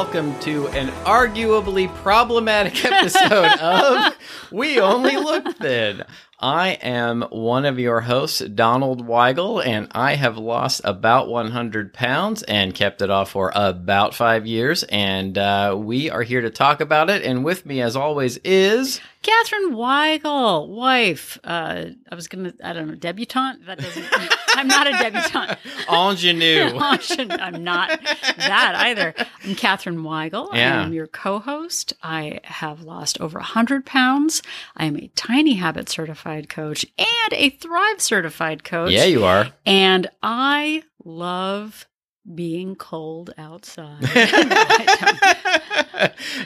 Welcome to an arguably problematic episode of We Only Look Thin. I am one of your hosts, Donald Weigel, and I have lost about 100 pounds and kept it off for about five years. And uh, we are here to talk about it. And with me, as always, is Catherine Weigel, wife. Uh, I was gonna, I don't know, debutante. That doesn't. I'm not a debutante. ingenue. I'm not that either. I'm Catherine Weigel. Yeah. I am your co-host. I have lost over 100 pounds. I am a Tiny Habit certified coach and a Thrive certified coach. yeah, you are. And I love being cold outside.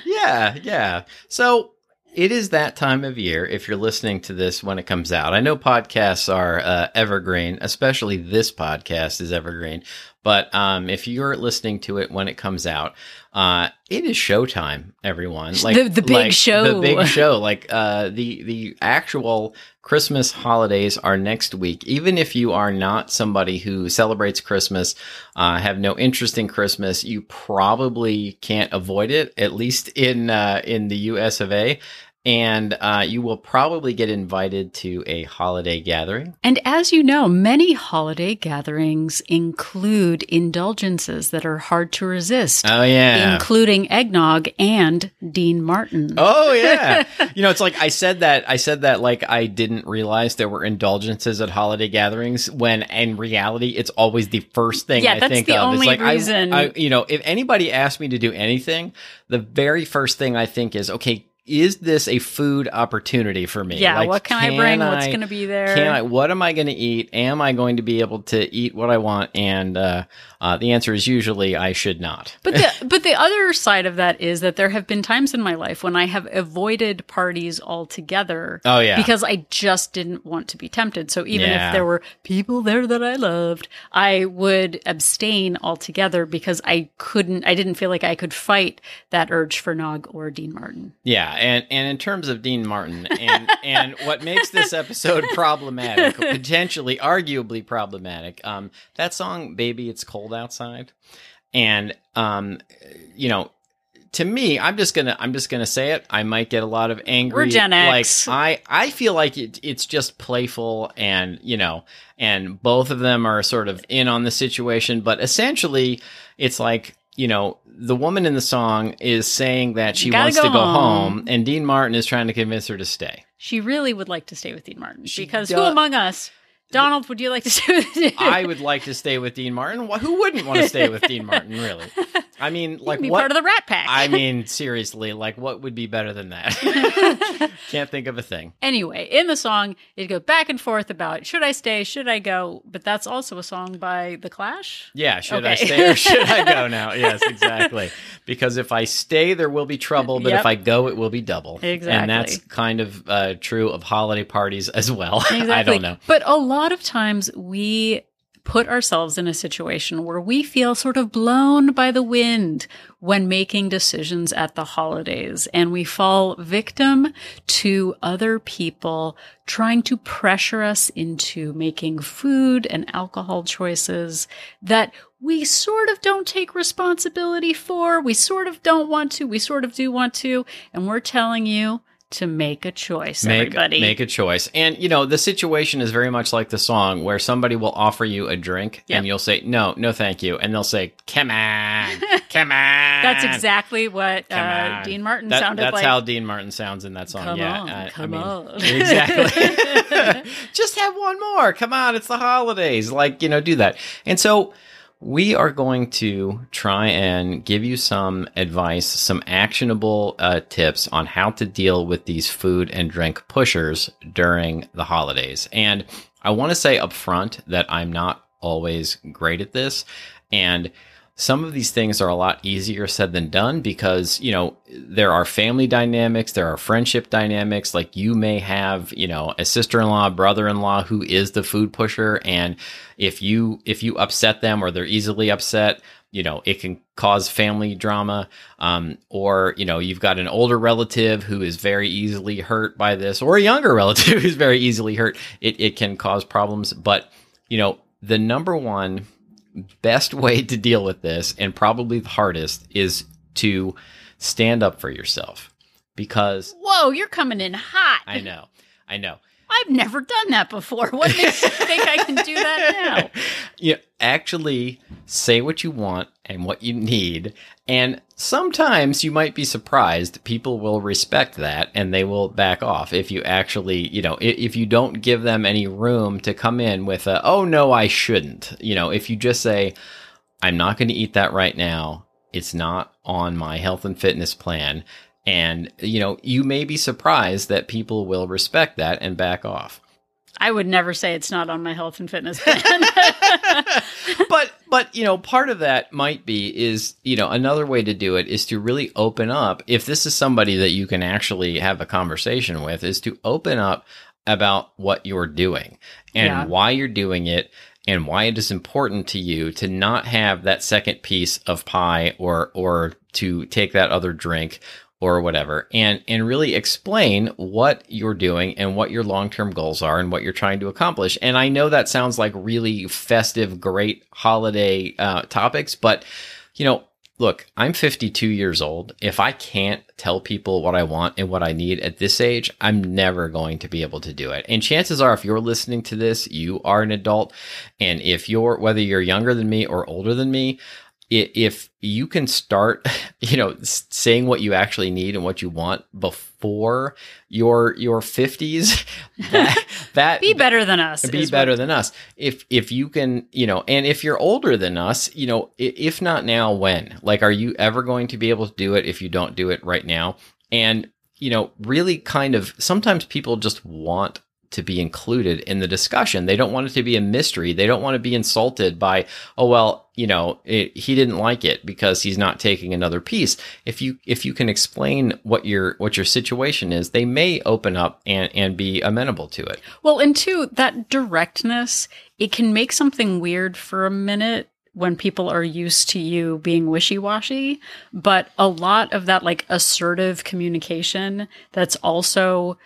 yeah, yeah. So it is that time of year if you're listening to this when it comes out. I know podcasts are uh, evergreen, especially this podcast is evergreen. But um, if you're listening to it when it comes out, uh, it is showtime, everyone. The- the big like, show. The big show. Like uh, the the actual Christmas holidays are next week. Even if you are not somebody who celebrates Christmas, uh, have no interest in Christmas, you probably can't avoid it. At least in uh, in the U.S. of A. And uh, you will probably get invited to a holiday gathering. And as you know, many holiday gatherings include indulgences that are hard to resist, Oh yeah. including eggnog and Dean Martin. Oh yeah. you know, it's like I said that I said that like I didn't realize there were indulgences at holiday gatherings when in reality it's always the first thing Yeah, I that's think the of. only it's like I- reason- I, you know, if anybody asked me to do anything, the very first thing I think is, okay, is this a food opportunity for me? yeah, Like, what can, I bring? What's going to be there? Can I? What am I going to eat? Am I going to be able to eat what I want? And uh, uh, the answer is usually I should not. But the but the other side of that is that there have been times in my life when I have avoided parties altogether. Oh, yeah. because I just didn't want to be tempted. So even Yeah. if there were people there that I loved, I would abstain altogether because I couldn't. I didn't feel like I could fight that urge for Nog or Dean Martin. Yeah, and and in terms of Dean Martin, and and what makes this episode problematic, potentially, arguably problematic, um, that song "Baby It's Cold Outside," and um, you know. To me, I'm just gonna I'm just gonna say it. I might get a lot of angry. We're Gen X. Like I I feel like it, it's just playful and you know, and both of them are sort of in on the situation. But essentially, it's like you know, the woman in the song is saying that she wants go to go home. home, and Dean Martin is trying to convince her to stay. She really would like to stay with Dean Martin She because do- who among us, Donald, would you like to stay with? I would like to stay with Dean Martin. Who wouldn't want to stay with Dean Martin? Really? I mean, like be what? part of the Rat Pack. I mean, seriously, like what would be better than that? Can't think of a thing. Anyway, in the song, it goes back and forth about should I stay, should I go? But that's also a song by The Clash. Yeah, should I stay or should I go now? Yes, exactly. Because if I stay, there will be trouble, but Yep. if I go, it will be double. Exactly, And that's kind of uh, true of holiday parties as well. Exactly. I don't know. But a lot of times we put ourselves in a situation where we feel sort of blown by the wind when making decisions at the holidays and we fall victim to other people trying to pressure us into making food and alcohol choices that we sort of don't take responsibility for. We sort of don't want to. We sort of do want to. And we're telling you to make a choice, make, everybody. make a choice. And you know, the situation is very much like the song where somebody will offer you a drink Yep. and you'll say, No, no thank you. And they'll say, Come on, come on. That's exactly what uh. Dean Martin That- sounded that's like. how Dean Martin sounds in that song. Come yeah. on, I- I come mean, on. exactly. Just have one more. Come on, it's the holidays. Like, you know, do that. And so we are going to try and give you some advice, some actionable uh, tips on how to deal with these food and drink pushers during the holidays. And I want to say up front that I'm not always great at this. And some of these things are a lot easier said than done because you know there are family dynamics there are friendship dynamics. Like you may have you know a sister-in-law brother-in-law who is the food pusher. And if you if you upset them or they're easily upset you know it can cause family drama. Um, or you know you've got an older relative who is very easily hurt by this or a younger relative who's very easily hurt. It, it can cause problems. But you know the number one best way to deal with this, and probably the hardest, is to stand up for yourself. Because Whoa, you're coming in hot. I know, I know. I've never done that before. What makes you think I can do that now? You actually say what you want and what you need. And sometimes you might be surprised. People will respect that and they will back off if you actually, you know, if you don't give them any room to come in with a, oh no, I shouldn't. You know, if you just say, I'm not going to eat that right now. It's not on my health and fitness plan. And, you know, you may be surprised that people will respect that and back off. I would never say it's not on my health and fitness plan. but but you know part of that might be is you know another way to do it is to really open up if this is somebody that you can actually have a conversation with is to open up about what you're doing and Yeah. why you're doing it and why it is important to you to not have that second piece of pie or or to take that other drink or whatever and and really explain what you're doing and what your long-term goals are and what you're trying to accomplish. And i know that sounds like really festive great holiday uh, topics but you know look i'm 52 years old. If i can't tell people what i want and what i need at this age i'm never going to be able to do it. And chances are if you're listening to this you are an adult. And if you're whether you're younger than me or older than me if you can start you know saying what you actually need and what you want before your your 50s that, that Be better than us. be better what- than us if if you can you know and if you're older than us you know if not now when like are you ever going to be able to do it if you don't do it right now and you know really kind of sometimes people just want to be included in the discussion. They don't want it to be a mystery. They don't want to be insulted by oh well you know it, he didn't like it because he's not taking another piece. If you if you can explain what your what your situation is they may open up and and be amenable to it. Well, and two, that directness, it can make something weird for a minute when people are used to you being wishy-washy, but a lot of that like assertive communication that's also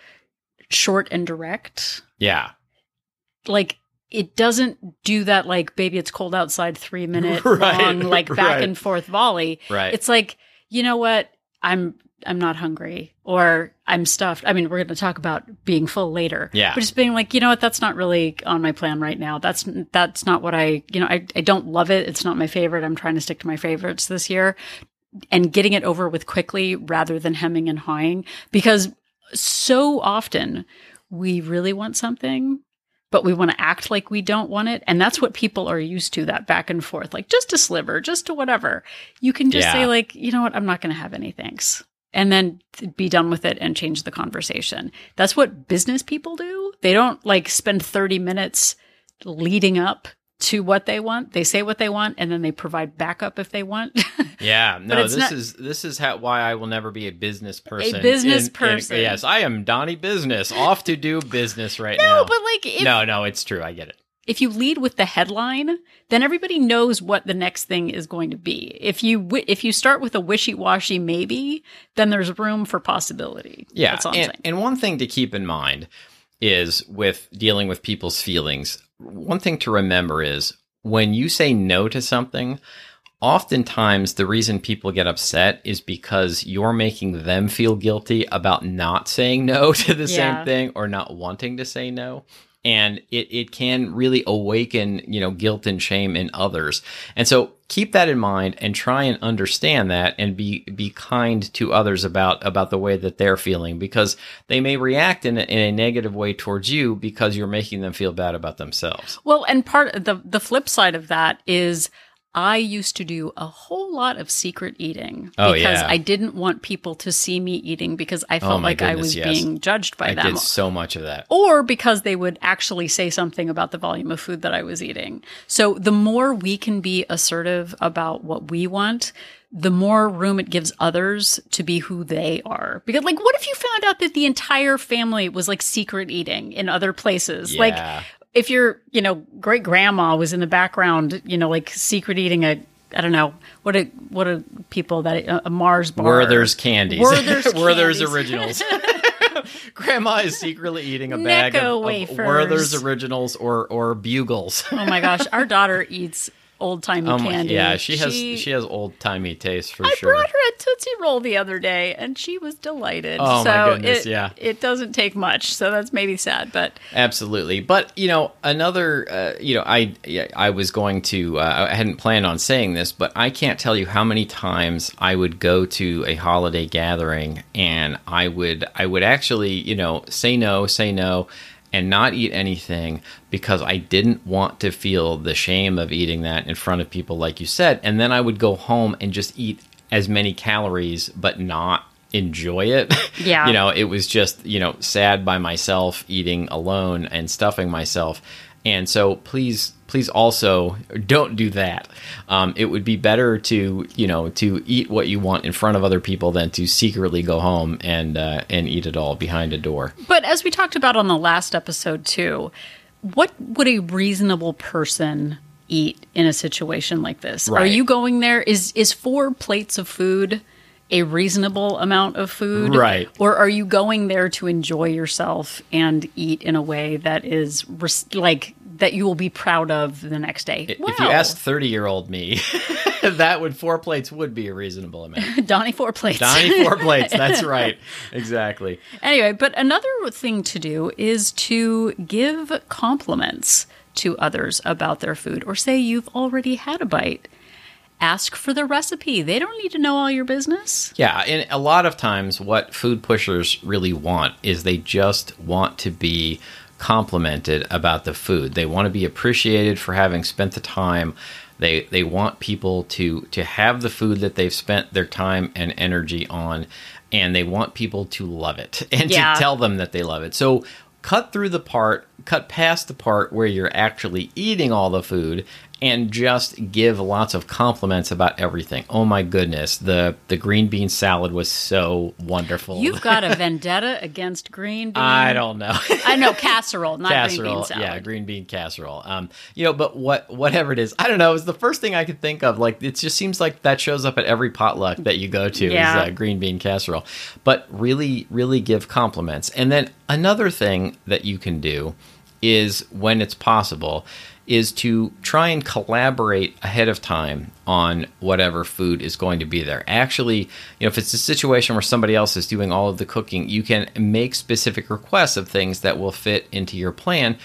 short and direct, yeah like it doesn't do that like baby it's cold outside 3 minute Right, long like back right. and forth volley. right It's like, you know what? I'm I'm not hungry or I'm stuffed. I mean, we're going to talk about being full later. Yeah. But just being like, you know what? That's not really on my plan right now. That's that's not what I, you know, I I don't love it. It's not my favorite. I'm trying to stick to my favorites this year and getting it over with quickly rather than hemming and hawing because so often we really want something but we want to act like we don't want it. And that's what people are used to that back and forth like just a sliver just a whatever. You can just Yeah. say like you know what? I'm not going to have any thanks. And then th- be done with it and change the conversation. That's what business people do. They don't like spend 30 minutes leading up to what they want they say what they want and then they provide backup if they want Yeah, no, this not- is this is how, why I will never be a business person. A business person. yes, I am Donnie Business, off to do business right no now. No, but like if, no, no, it's true. I get it. if you lead with the headline, then everybody knows what the next thing is going to be. If you if you start with a wishy-washy maybe, then there's room for possibility. Yeah, That's all I'm and, saying. and one thing to keep in mind is with dealing with people's feelings. One thing to remember is when you say no to something. Oftentimes, the reason people get upset is because you're making them feel guilty about not saying no to the Yeah. same thing or not wanting to say no. And it, it can really awaken, you know, guilt and shame in others. And so keep that in mind and try and understand that and be, be kind to others about, about the way that they're feeling because they may react in a, in a negative way towards you because you're making them feel bad about themselves. Well, and part of the the flip side of that is I used to do a whole lot of secret eating Oh, because yeah. I didn't want people to see me eating because I oh, felt my like I was yes. being judged by I them. did so much of that. or because they would actually say something about the volume of food that I was eating. So the more we can be assertive about what we want, the more room it gives others to be who they are. Because like what if you found out that the entire family was like secret eating in other places? Yeah. Like if your, you know, great grandma was in the background, you know, like secret eating a I don't know what are what are people that a, a Mars bar. Werther's candies. Werther's Werther's candies. originals. Grandma is secretly eating a bag Necco of, of. Werther's originals or or bugles. Oh my gosh, our daughter eats old timey my- candy. yeah, she has she, has old timey taste for I sure. I brought her a Tootsie Roll the other day, and she was delighted. Oh, so my goodness, it, yeah. it doesn't take much, so that's maybe sad, but Absolutely, but you know, another, uh, you know, I I was going to, uh, I hadn't planned on saying this, but I can't tell you how many times I would go to a holiday gathering and I would, I would actually, you know, say no, say no, and not eat anything because I didn't want to feel the shame of eating that in front of people, like you said, and then I would go home and just eat as many calories, but not enjoy it. Yeah. you know, it was just, you know, sad by myself eating alone and stuffing myself. And so please, please also don't do that. Um, it would be better to, you know, to eat what you want in front of other people than to secretly go home and, uh, and eat it all behind a door. But as we talked about on the last episode too, what would a reasonable person eat in a situation like this? Are you going there is is four plates of food a reasonable amount of food? Right. Or are you going there to enjoy yourself and eat in a way that is res- like that you will be proud of the next day? If you asked 30 year old me, that would, four plates would be a reasonable amount. Donnie four plates. Donnie, four plates. That's right. Exactly. Anyway, but another thing to do is to give compliments to others about their food, or say you've already had a bite. Ask for the recipe. They don't need to know all your business. Yeah, and a lot of times what food pushers really want is they just want to be complimented about the food. They want to be appreciated for having spent the time. They they want people to to have the food that they've spent their time and energy on and they want people to love it and Yeah. to tell them that they love it. So cut through the part, cut past the part where you're actually eating all the food and just give lots of compliments about everything. Oh my goodness, the the green bean salad was so wonderful. You've got a vendetta against green bean. I don't know. I know casserole, not green bean salad. yeah, green bean casserole. Um, you know, but what whatever it is, I don't know. It's the first thing I could think of. Like, it just seems like that shows up at every potluck that you go to Yeah. is uh, green bean casserole. But really, really give compliments. And then another thing that you can do is when it's possible is to try and collaborate ahead of time on whatever food is going to be there. Actually, you know, if it's a situation where somebody else is doing all of the cooking, you can make specific requests of things that will fit into your plan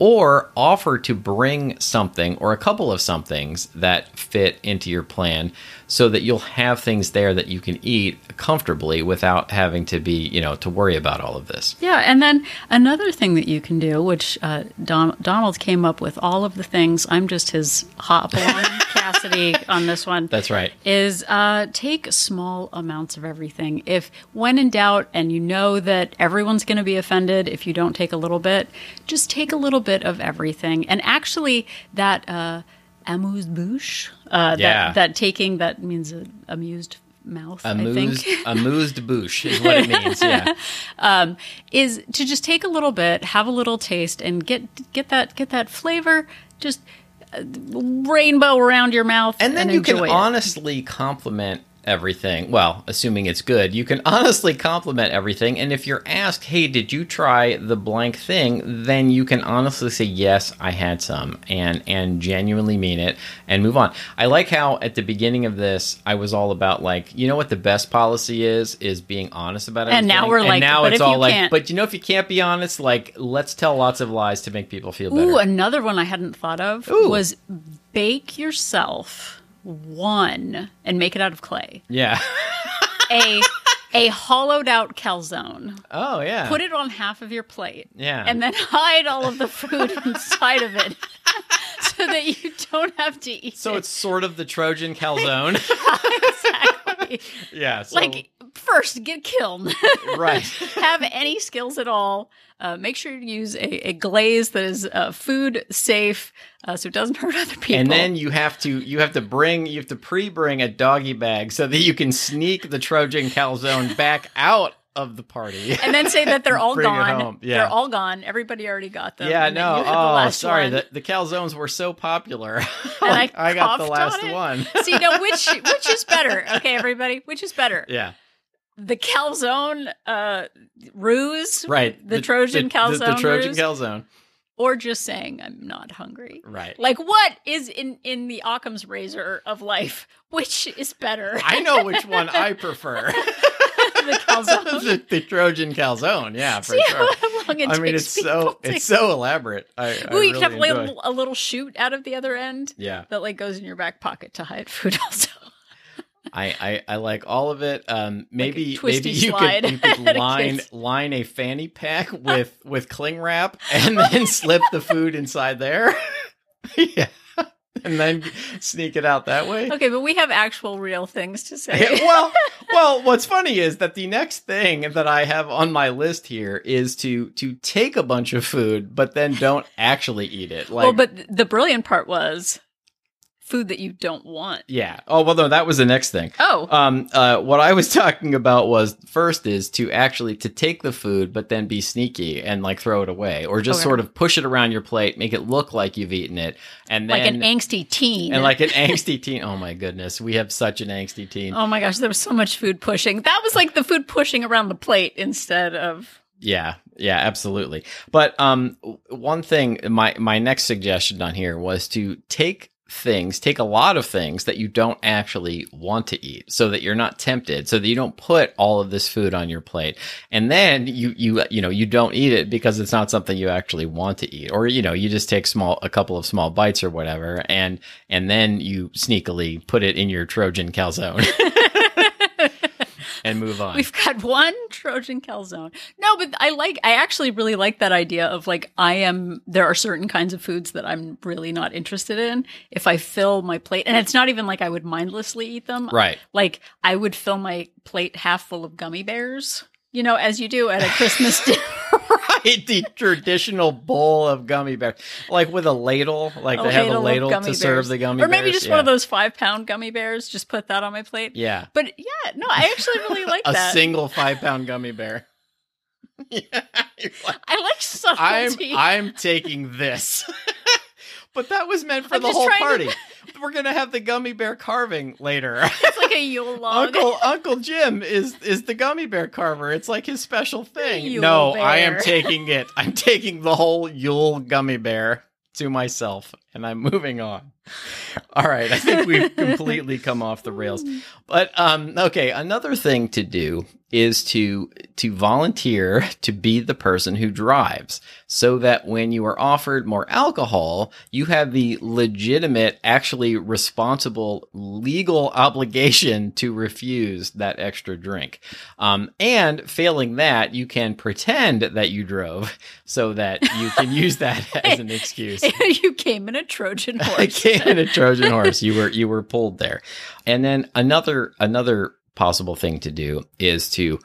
or offer to bring something or a couple of somethings that fit into your plan so that you'll have things there that you can eat comfortably without having to be, you know, to worry about all of this. Yeah, and then another thing that you can do, which uh, Don- Donald came up with all of the things. I'm just his Hopalong Cassidy on this one. That's right. Is uh, take small amounts of everything. If when in doubt, and you know that everyone's going to be offended if you don't take a little bit, just take a little bit of everything. And actually, that uh, amuse bouche, uh, Yeah. that, that taking that means uh, amused mouth. I Amused, think. amused bouche is what it means. Yeah. is to just take a little bit, have a little taste, and get get that get that flavor. Just uh, rainbow around your mouth, And then you can it. honestly compliment everything. Well, assuming it's good, you can honestly compliment everything. And if you're asked, hey, did you try the blank thing? Then you can honestly say, yes, I had some and, and genuinely mean it and move on. I like how at the beginning of this, I was all about like, you know what the best policy is, is being honest about it. And now we're like, now it's all like, can't- but you know, if you can't be honest, like, let's tell lots of lies to make people feel better. Ooh, another one I hadn't thought of Ooh. was bake yourself one and make it out of clay. yeah. A a hollowed out calzone. oh, yeah. Put it on half of your plate. Yeah. And then hide all of the food inside of it. So that you don't have to eat so it. it's sort of the Trojan calzone. exactly. yeah. So, like first get killed right. have any skills at all uh, make sure you use a, a glaze that is uh, food safe uh, so it doesn't hurt other people And then you have to you have to bring you have to pre-bring a doggy bag so that you can sneak the Trojan calzone back out of the party. and then say that they're all Bring gone yeah. they're all gone everybody already got them yeah, no. Oh, sorry. one. The, the calzones were so popular. And Like, I I got the last on one. see now which which is better okay everybody which is better yeah, the calzone uh, ruse right. The Trojan the, calzone The, Trojan ruse? calzone. or just saying I'm not hungry. Right. Like what is in in the Occam's razor of life? Which is better? I know which one I prefer. the calzone. the, the Trojan calzone, yeah, for See sure. how long it I mean, it's so to- it's so elaborate. I, I Ooh, you really have a little shoot out of the other end Yeah, that like goes in your back pocket to hide food. Also, I, I I like all of it. Um, maybe twisty maybe you slide could you could at a line line a fanny pack with with cling wrap and then slip the food inside there. yeah, and then sneak it out that way. okay, but we have actual real things to say. Yeah, well, well, what's funny is that the next thing that I have on my list here is to to take a bunch of food, but then don't actually eat it. Like, well, but the brilliant part was food that you don't want. yeah. Oh, well, no, that was the next thing. Oh, Um, uh, what I was talking about was first is to actually to take the food, but then be sneaky and like throw it away, or just Okay. sort of push it around your plate, make it look like you've eaten it, and then like an angsty teen. and like an angsty teen. Oh my goodness, we have such an angsty teen. oh my gosh, there was so much food pushing. That was like the food pushing around the plate instead of. Yeah, yeah, absolutely. But um, one thing, my my next suggestion on here was to take things, take a lot of things that you don't actually want to eat, so that you're not tempted, so that you don't put all of this food on your plate, and then you you you know you don't eat it because it's not something you actually want to eat, or you know you just take small a couple of small bites or whatever, and and then you sneakily put it in your Trojan calzone and move on. We've got one Trojan calzone. No, but I like, I actually really like that idea of like, I am, there are certain kinds of foods that I'm really not interested in. If I fill my plate, and it's not even like I would mindlessly eat them. right. Like, I would fill my plate half full of gummy bears, you know, as you do at a Christmas dinner. Right, the traditional bowl of gummy bears, like with a ladle, like A they have a ladle to gummy serve the gummy bear. Or maybe bears. just yeah. one of those five pound gummy bears. Just put that on my plate. Yeah, But yeah, no, I actually really like a that. single five pound gummy bear. yeah, like, I like I'm. I'm taking this. but that was meant for I'm the whole trying to- party. We're gonna have the gummy bear carving later. it's like a Yule log. Uncle Uncle Jim is is the gummy bear carver. It's like his special thing. No, I am taking it. I'm taking the whole Yule gummy bear to myself and I'm moving on. All right, I think we've completely come off the rails. But um okay, another thing to do is to to volunteer to be the person who drives so that when you are offered more alcohol, you have the legitimate actually responsible legal obligation to refuse that extra drink. Um and failing that, you can pretend that you drove so that you can use that as an excuse. you came in a Trojan I horse. came in a Trojan horse. You were you were pulled there. And then another another possible thing to do is to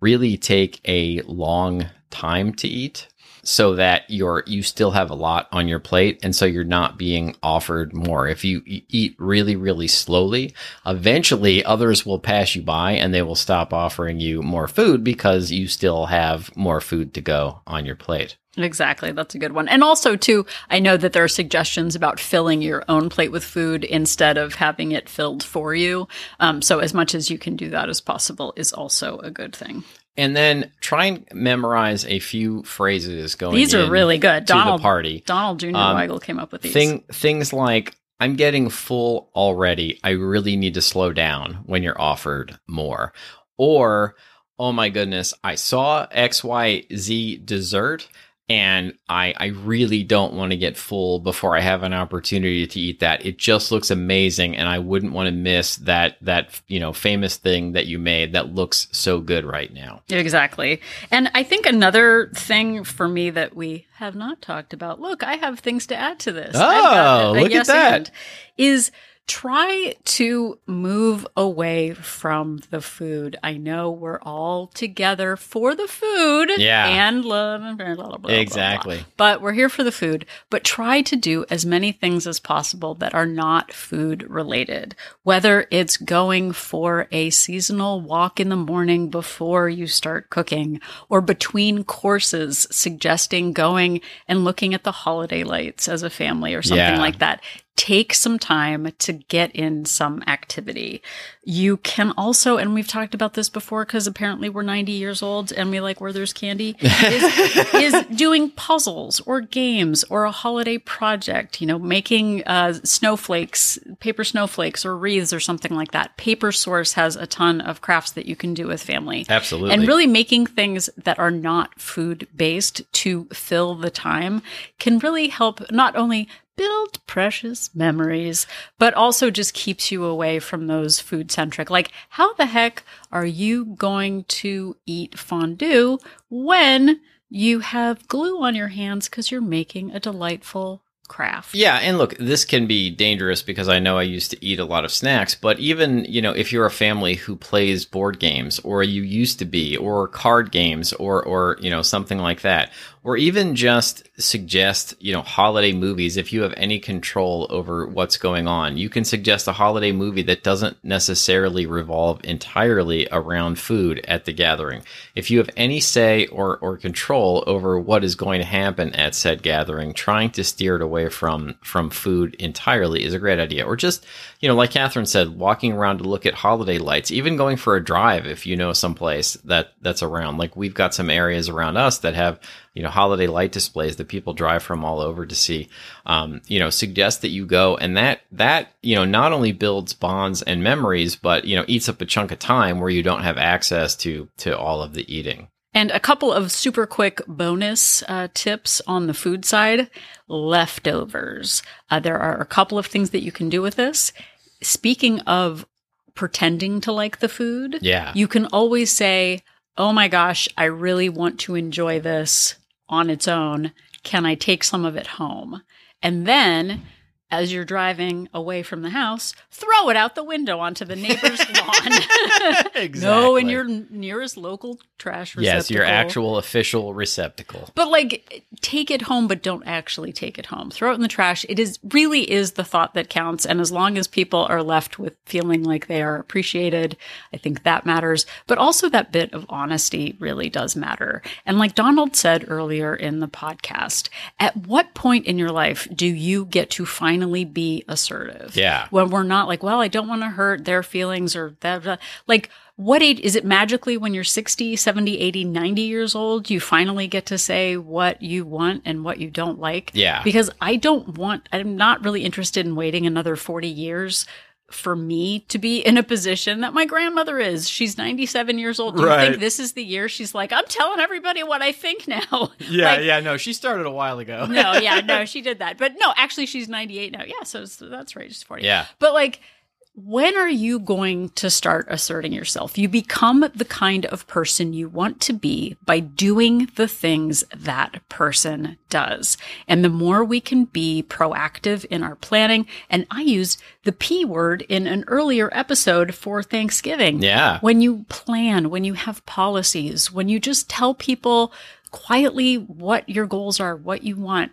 really take a long time to eat so that you're you still have a lot on your plate and so you're not being offered more if you eat really really slowly eventually others will pass you by and they will stop offering you more food because you still have more food to go on your plate Exactly. That's a good one. And also, too, I know that there are suggestions about filling your own plate with food instead of having it filled for you. Um, so, as much as you can do that as possible is also a good thing. and then try and memorize a few phrases going These are in really good. to Donald the party Donald Jr. Um, Weigel came up with these. Thing, things like i'm getting full already i really need to slow down when you're offered more or oh my goodness i saw xyz dessert and I, I really don't want to get full before I have an opportunity to eat that. It just looks amazing, and I wouldn't want to miss that that you know famous thing that you made that looks so good right now. Exactly. And I think another thing for me that we have not talked about, look, I have things to add to this. Uh, oh, a look at yes that. and, Is try to move away from the food. I know we're all together for the food Yeah. and love and blah, blah, blah, blah, blah. Exactly. But we're here for the food. But try to do as many things as possible that are not food related. Whether it's going for a seasonal walk in the morning before you start cooking or between courses, suggesting going and looking at the holiday lights as a family or something Yeah. like that. Take some time to get in some activity. You can also, and we've talked about this before because apparently we're 90 years old and we like where there's candy, is, is doing puzzles or games or a holiday project, you know, making uh, snowflakes, paper snowflakes or wreaths or something like that. Paper Source has a ton of crafts that you can do with family. Absolutely. And really making things that are not food based to fill the time can really help not only build precious memories, but also just keeps you away from those food centric. Like, how the heck are you going to eat fondue when you have glue on your hands because you're making a delightful craft. Yeah, and look, this can be dangerous because I know I used to eat a lot of snacks, but even, you know, if you're a family who plays board games or you used to be or card games or or, you know, something like that, or even just suggest, you know, holiday movies if you have any control over what's going on. You can suggest a holiday movie that doesn't necessarily revolve entirely around food at the gathering. If you have any say or, or control over what is going to happen at said gathering, trying to steer it away from from food entirely is a great idea. Or just, you know, like Catherine said, walking around to look at holiday lights, even going for a drive if you know someplace that that's around. Like we've got some areas around us that have you know holiday light displays that people drive from all over to see um, you know suggest that you go and that that you know not only builds bonds and memories but you know eats up a chunk of time where you don't have access to to all of the eating and a couple of super quick bonus uh, tips on the food side leftovers uh, there are a couple of things that you can do with this speaking of pretending to like the food yeah you can always say oh my gosh i really want to enjoy this on its own. Can I take some of it home? And then as you're driving away from the house, throw it out the window onto the neighbor's lawn. exactly. no, in your nearest local trash receptacle. Yes, your actual official receptacle. But like take it home but don't actually take it home. Throw it in the trash. It is really is the thought that counts and as long as people are left with feeling like they are appreciated, I think that matters. But also that bit of honesty really does matter. And like Donald said earlier in the podcast, at what point in your life do you get to find finally be assertive. Yeah. When we're not like, well, I don't want to hurt their feelings or that. Like, what age is it magically when you're 60, 70, 80, 90 years old? You finally get to say what you want and what you don't like. Yeah. Because I don't want, I'm not really interested in waiting another 40 years for me to be in a position that my grandmother is. She's 97 years old. Do you think this is the year she's like, I'm telling everybody what I think now? Yeah, Like, yeah, no, she started a while ago. no, yeah, no, she did that. But no, actually, she's 98 now. Yeah, so, so that's right. She's 40. Yeah. But like, when are you going to start asserting yourself? You become the kind of person you want to be by doing the things that person does. And the more we can be proactive in our planning, and I used the P word in an earlier episode for Thanksgiving. Yeah. When you plan, when you have policies, when you just tell people quietly what your goals are, what you want,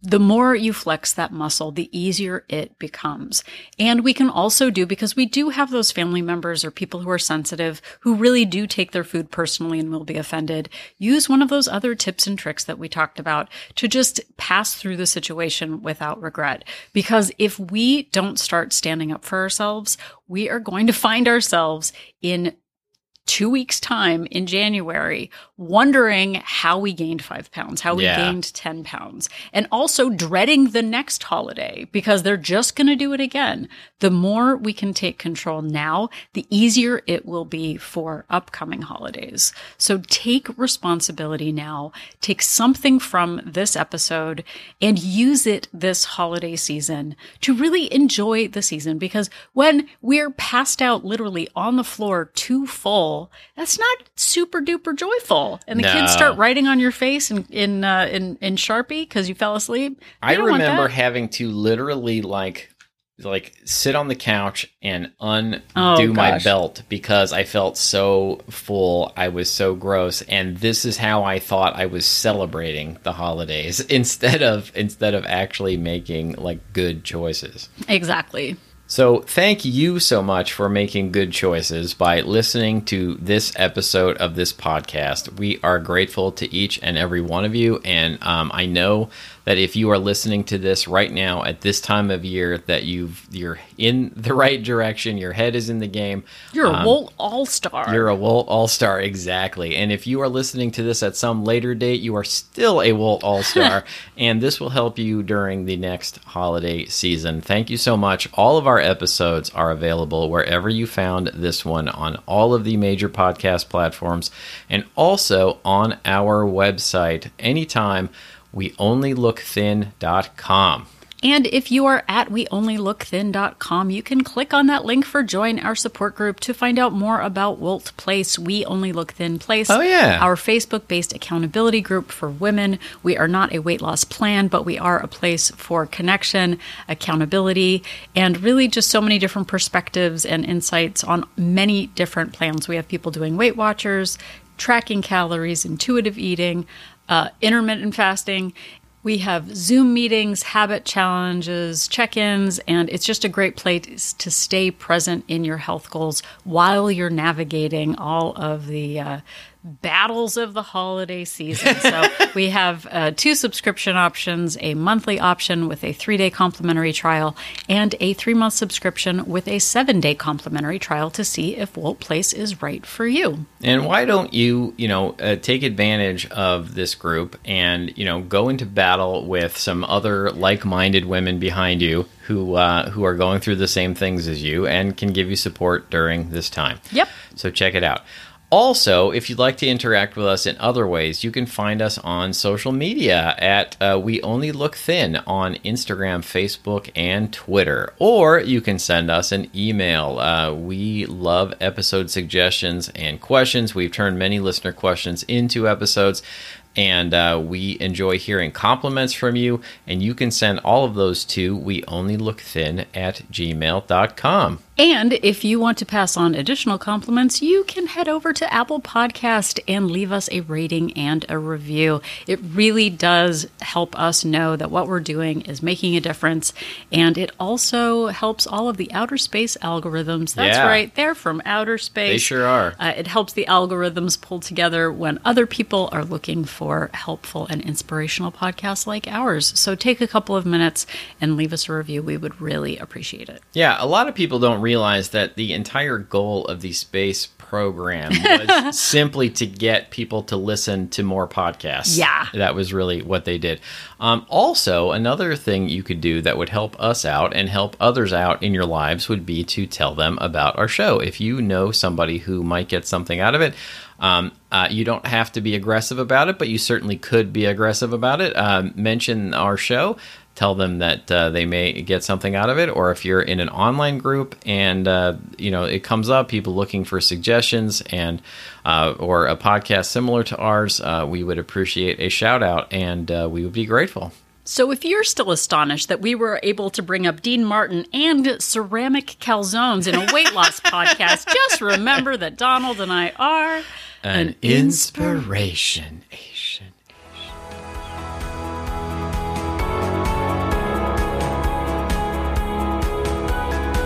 the more you flex that muscle, the easier it becomes. And we can also do, because we do have those family members or people who are sensitive, who really do take their food personally and will be offended, use one of those other tips and tricks that we talked about to just pass through the situation without regret. Because if we don't start standing up for ourselves, we are going to find ourselves in two weeks time in January, wondering how we gained five pounds, how we Yeah. gained 10 pounds, and also dreading the next holiday because they're just going to do it again. The more we can take control now, the easier it will be for upcoming holidays. So take responsibility now, take something from this episode and use it this holiday season to really enjoy the season because when we're passed out literally on the floor too full, that's not super duper joyful. And the No. kids start writing on your face in in uh, in, in Sharpie because you fell asleep. I They don't remember having to literally like like sit on the couch and undo Oh, my belt because I felt so full. I was so gross, and this is how I thought I was celebrating the holidays instead of instead of actually making like good choices. exactly. So, thank you so much for making good choices by listening to this episode of this podcast. We are grateful to each and every one of you. And um, I know that if you are listening to this right now at this time of year, that you've you're in the right direction, your head is in the game. You're a Um, Wolt All Star. You're a Wolt All Star, exactly. And if you are listening to this at some later date, you are still a Wolt All Star, and this will help you during the next holiday season. Thank you so much. All of our episodes are available wherever you found this one on all of the major podcast platforms and also on our website anytime. WeOnlyLookThin.com. And if you are at weonlylookthin.com, you can click on that link for join our support group to find out more about Wolt Place, We Only Look Thin Place. Oh, yeah. Our Facebook based accountability group for women. We are not a weight loss plan, but we are a place for connection, accountability, and really just so many different perspectives and insights on many different plans. We have people doing Weight Watchers, tracking calories, intuitive eating, uh, intermittent fasting. We have Zoom meetings, habit challenges, check ins, and it's just a great place to stay present in your health goals while you're navigating all of the uh, battles of the holiday season. So we have uh, two subscription options a monthly option with a three day complimentary trial, and a three month subscription with a seven day complimentary trial to see if Wolt Place is right for you. And why don't you, you know, uh, take advantage of this group and, you know, go into battle with some other like-minded women behind you who uh, who are going through the same things as you and can give you support during this time. Yep. So check it out. Also, if you'd like to interact with us in other ways, you can find us on social media at uh, We Only Look Thin on Instagram, Facebook, and Twitter. Or you can send us an email. Uh, we love episode suggestions and questions. We've turned many listener questions into episodes. And uh, we enjoy hearing compliments from you. And you can send all of those to we only look thin at gmail.com. And if you want to pass on additional compliments, you can head over to Apple Podcast and leave us a rating and a review. It really does help us know that what we're doing is making a difference. And it also helps all of the outer space algorithms. That's Yeah. right, they're from outer space. They sure are. Uh, it helps the algorithms pull together when other people are looking for helpful and inspirational podcasts like ours. So take a couple of minutes and leave us a review. We would really appreciate it. Yeah, a lot of people don't realize that the entire goal of the space program was simply to get people to listen to more podcasts. Yeah. That was really what they did. Um, also, another thing you could do that would help us out and help others out in your lives would be to tell them about our show. If you know somebody who might get something out of it, um, uh, you don't have to be aggressive about it, but you certainly could be aggressive about it. Um, mention our show tell them that uh, they may get something out of it or if you're in an online group and uh, you know it comes up people looking for suggestions and uh, or a podcast similar to ours uh, we would appreciate a shout out and uh, we would be grateful So, if you're still astonished that we were able to bring up Dean Martin and ceramic calzones in a weight loss podcast, just remember that Donald and I are an inspiration Asian.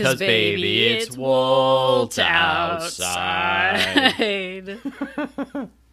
Because, baby, it's Walt outside.